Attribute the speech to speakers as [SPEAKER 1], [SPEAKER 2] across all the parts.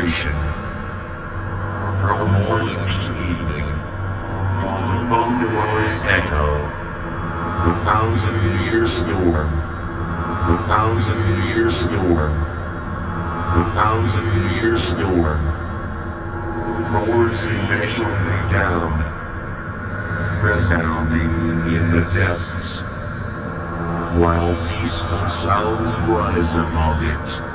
[SPEAKER 1] concentration. From morning to evening, from Thunderwise Echo, the thousand year storm, the thousand year storm, the thousand year storm, roars immeasurably down, resounding in the depths, while peaceful sounds rise above it.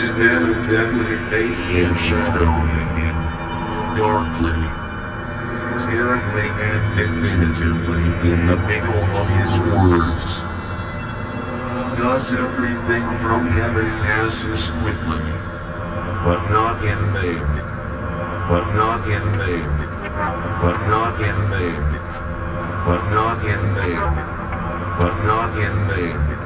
[SPEAKER 1] Another deadly fate in shadow. Darkly. Terribly and definitively in the middle of his words. Thus everything from heaven passes quickly. But not in vain. But not in vain. But not in vain. But not in vain. But not in vain.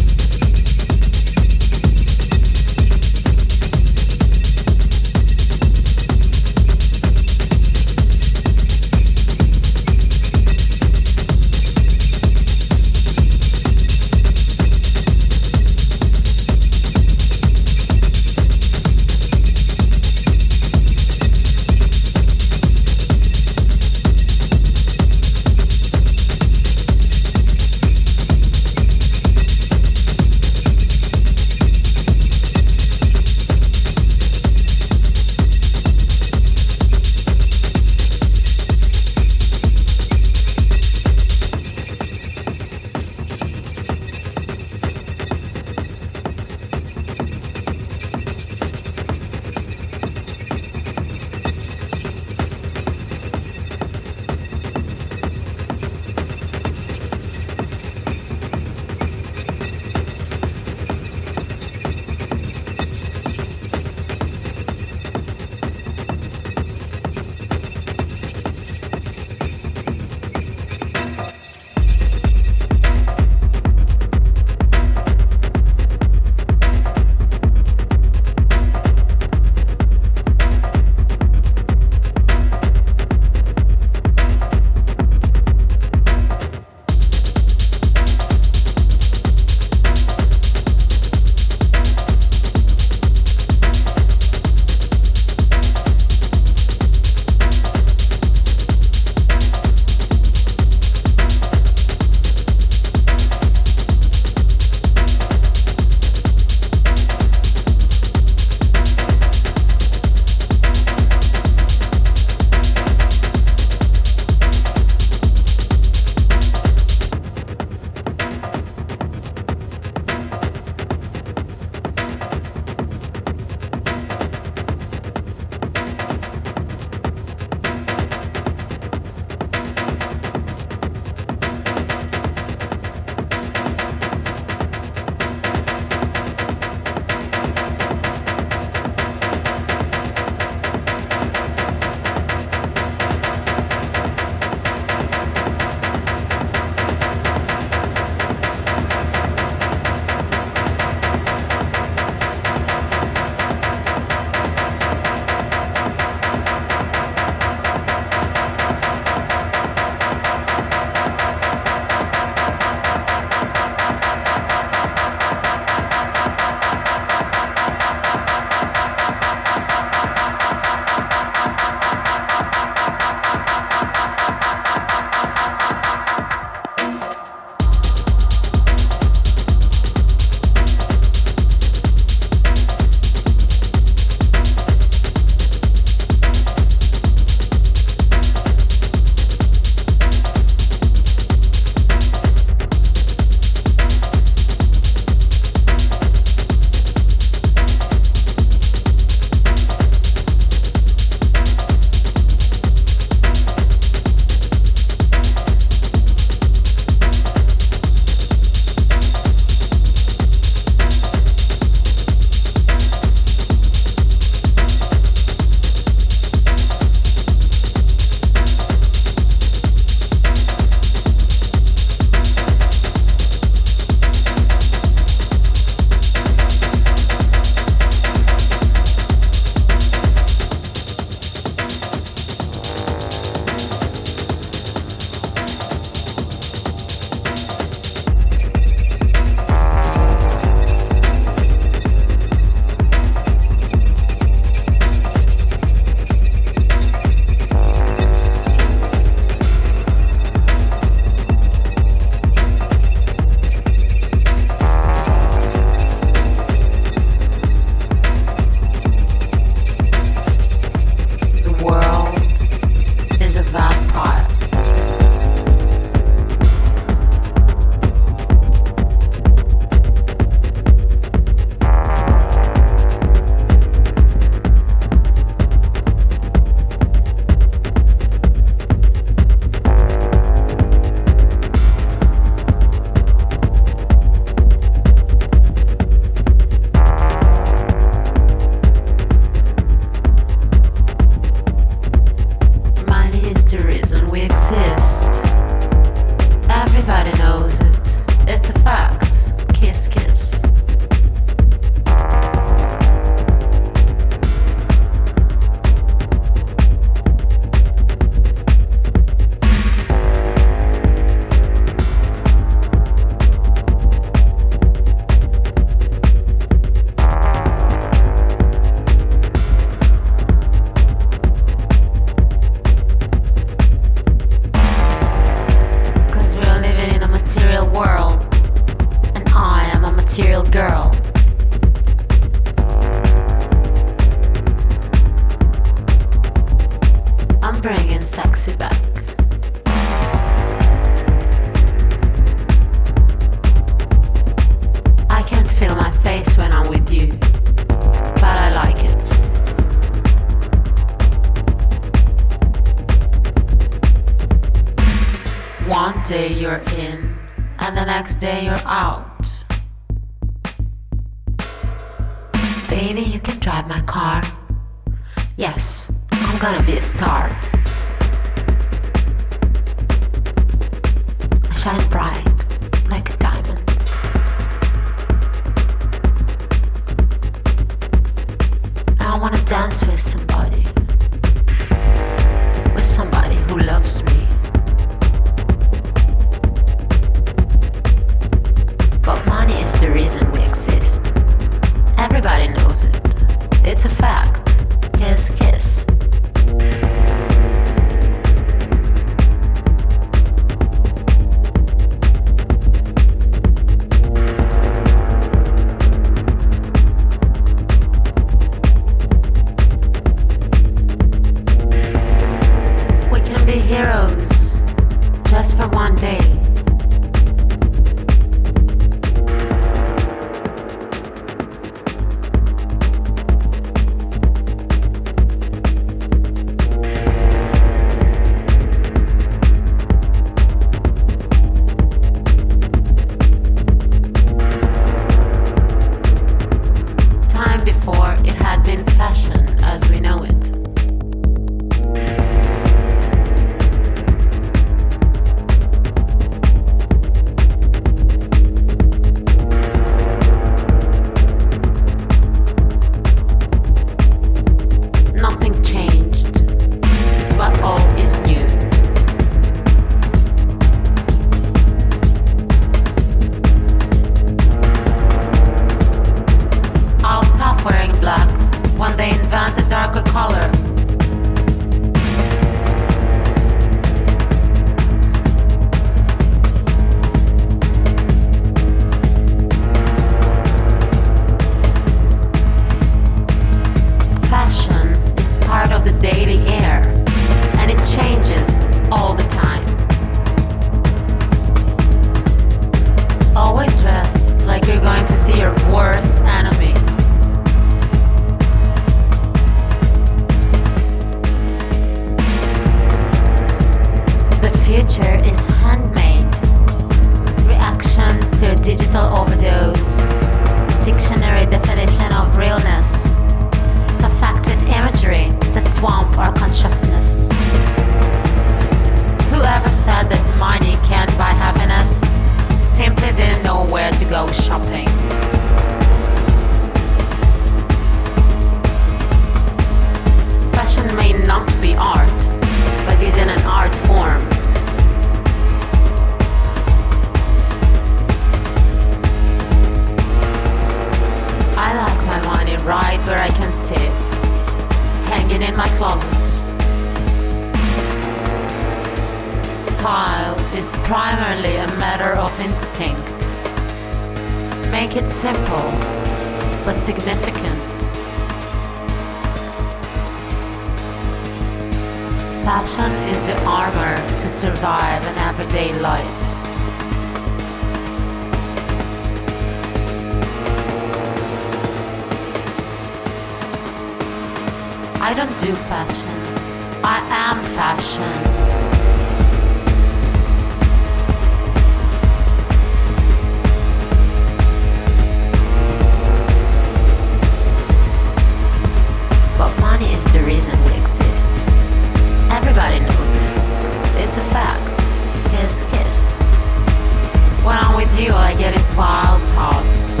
[SPEAKER 2] I get is wild thoughts.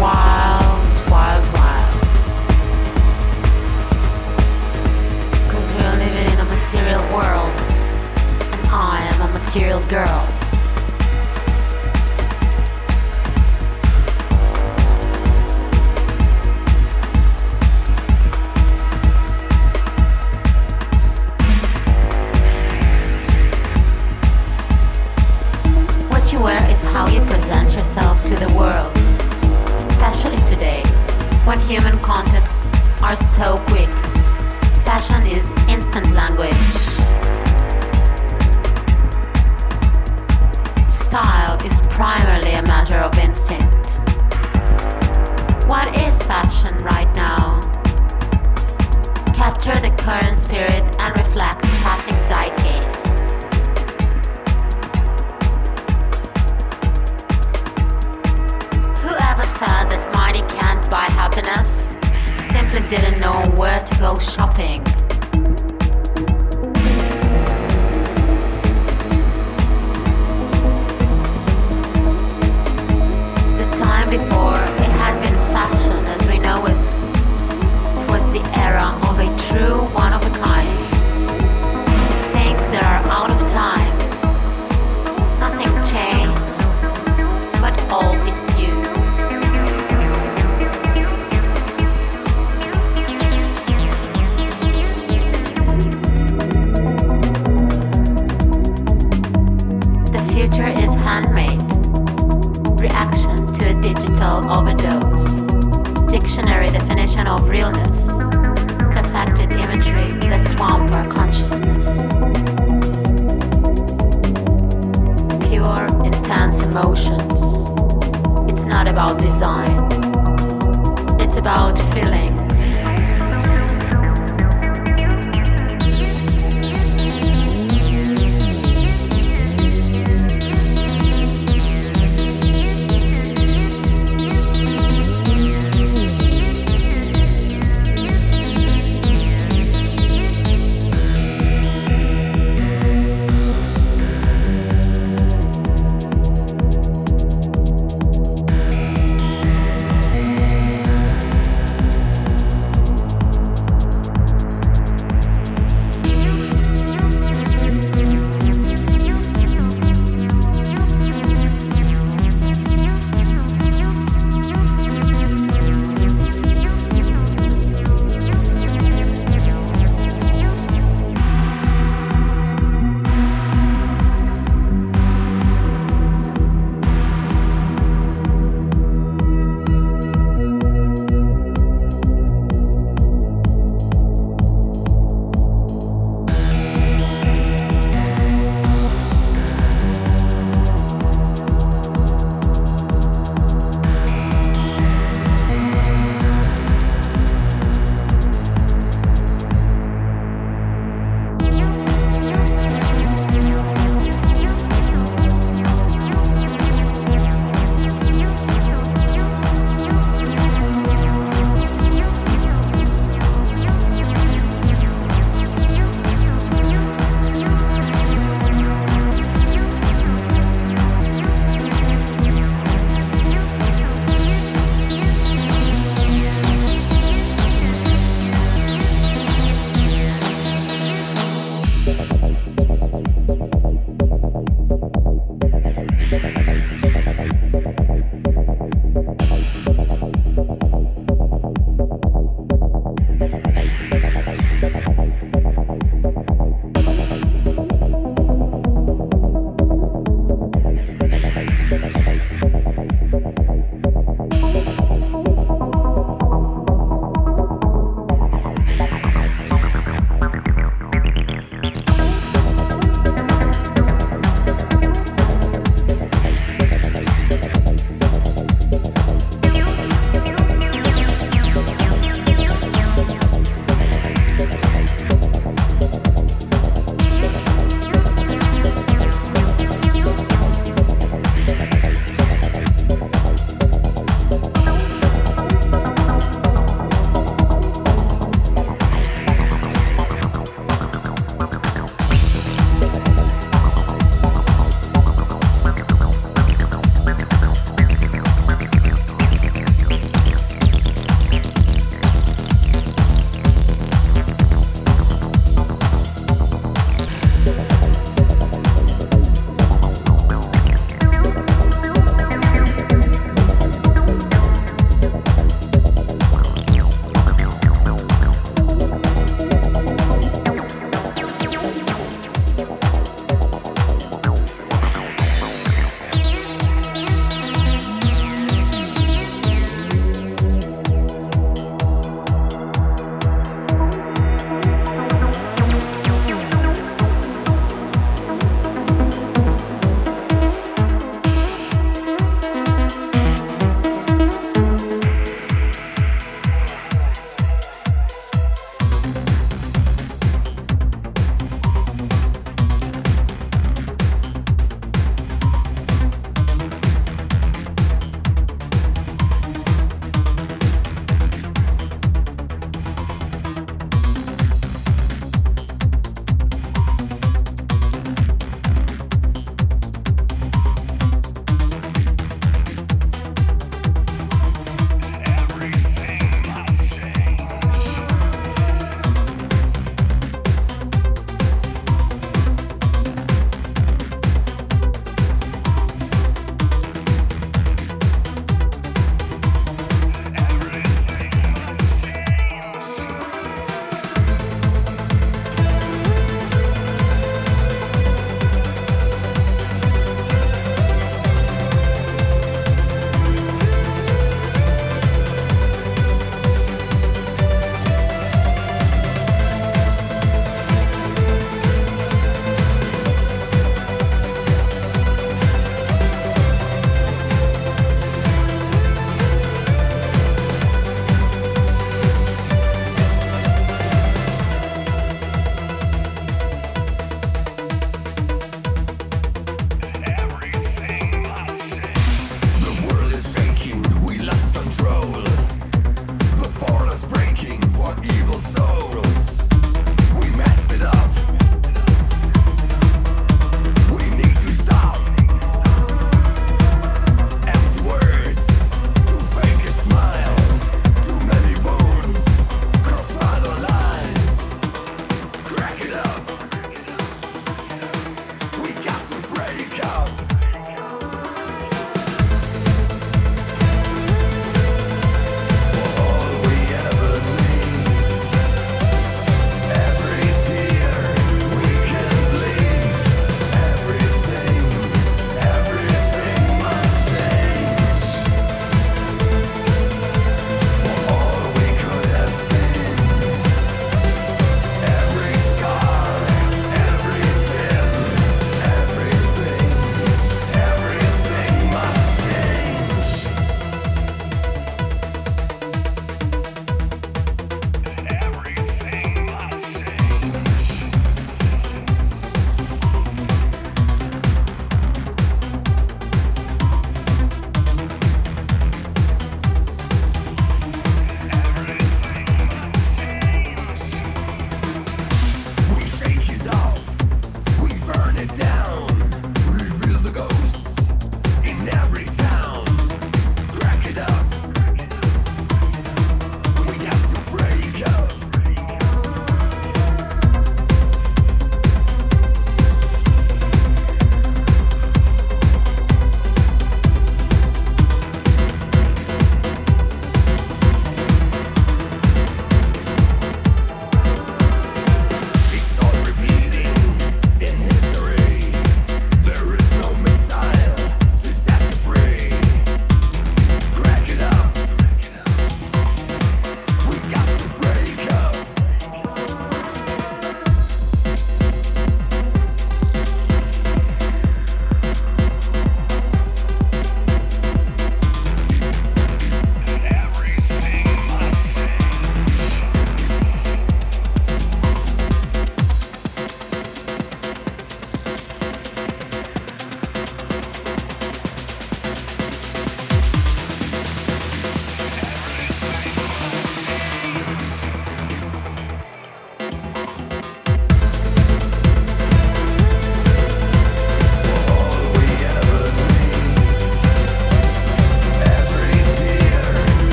[SPEAKER 2] Wild, wild, wild. Cause we're living in a material world. And I am a material girl.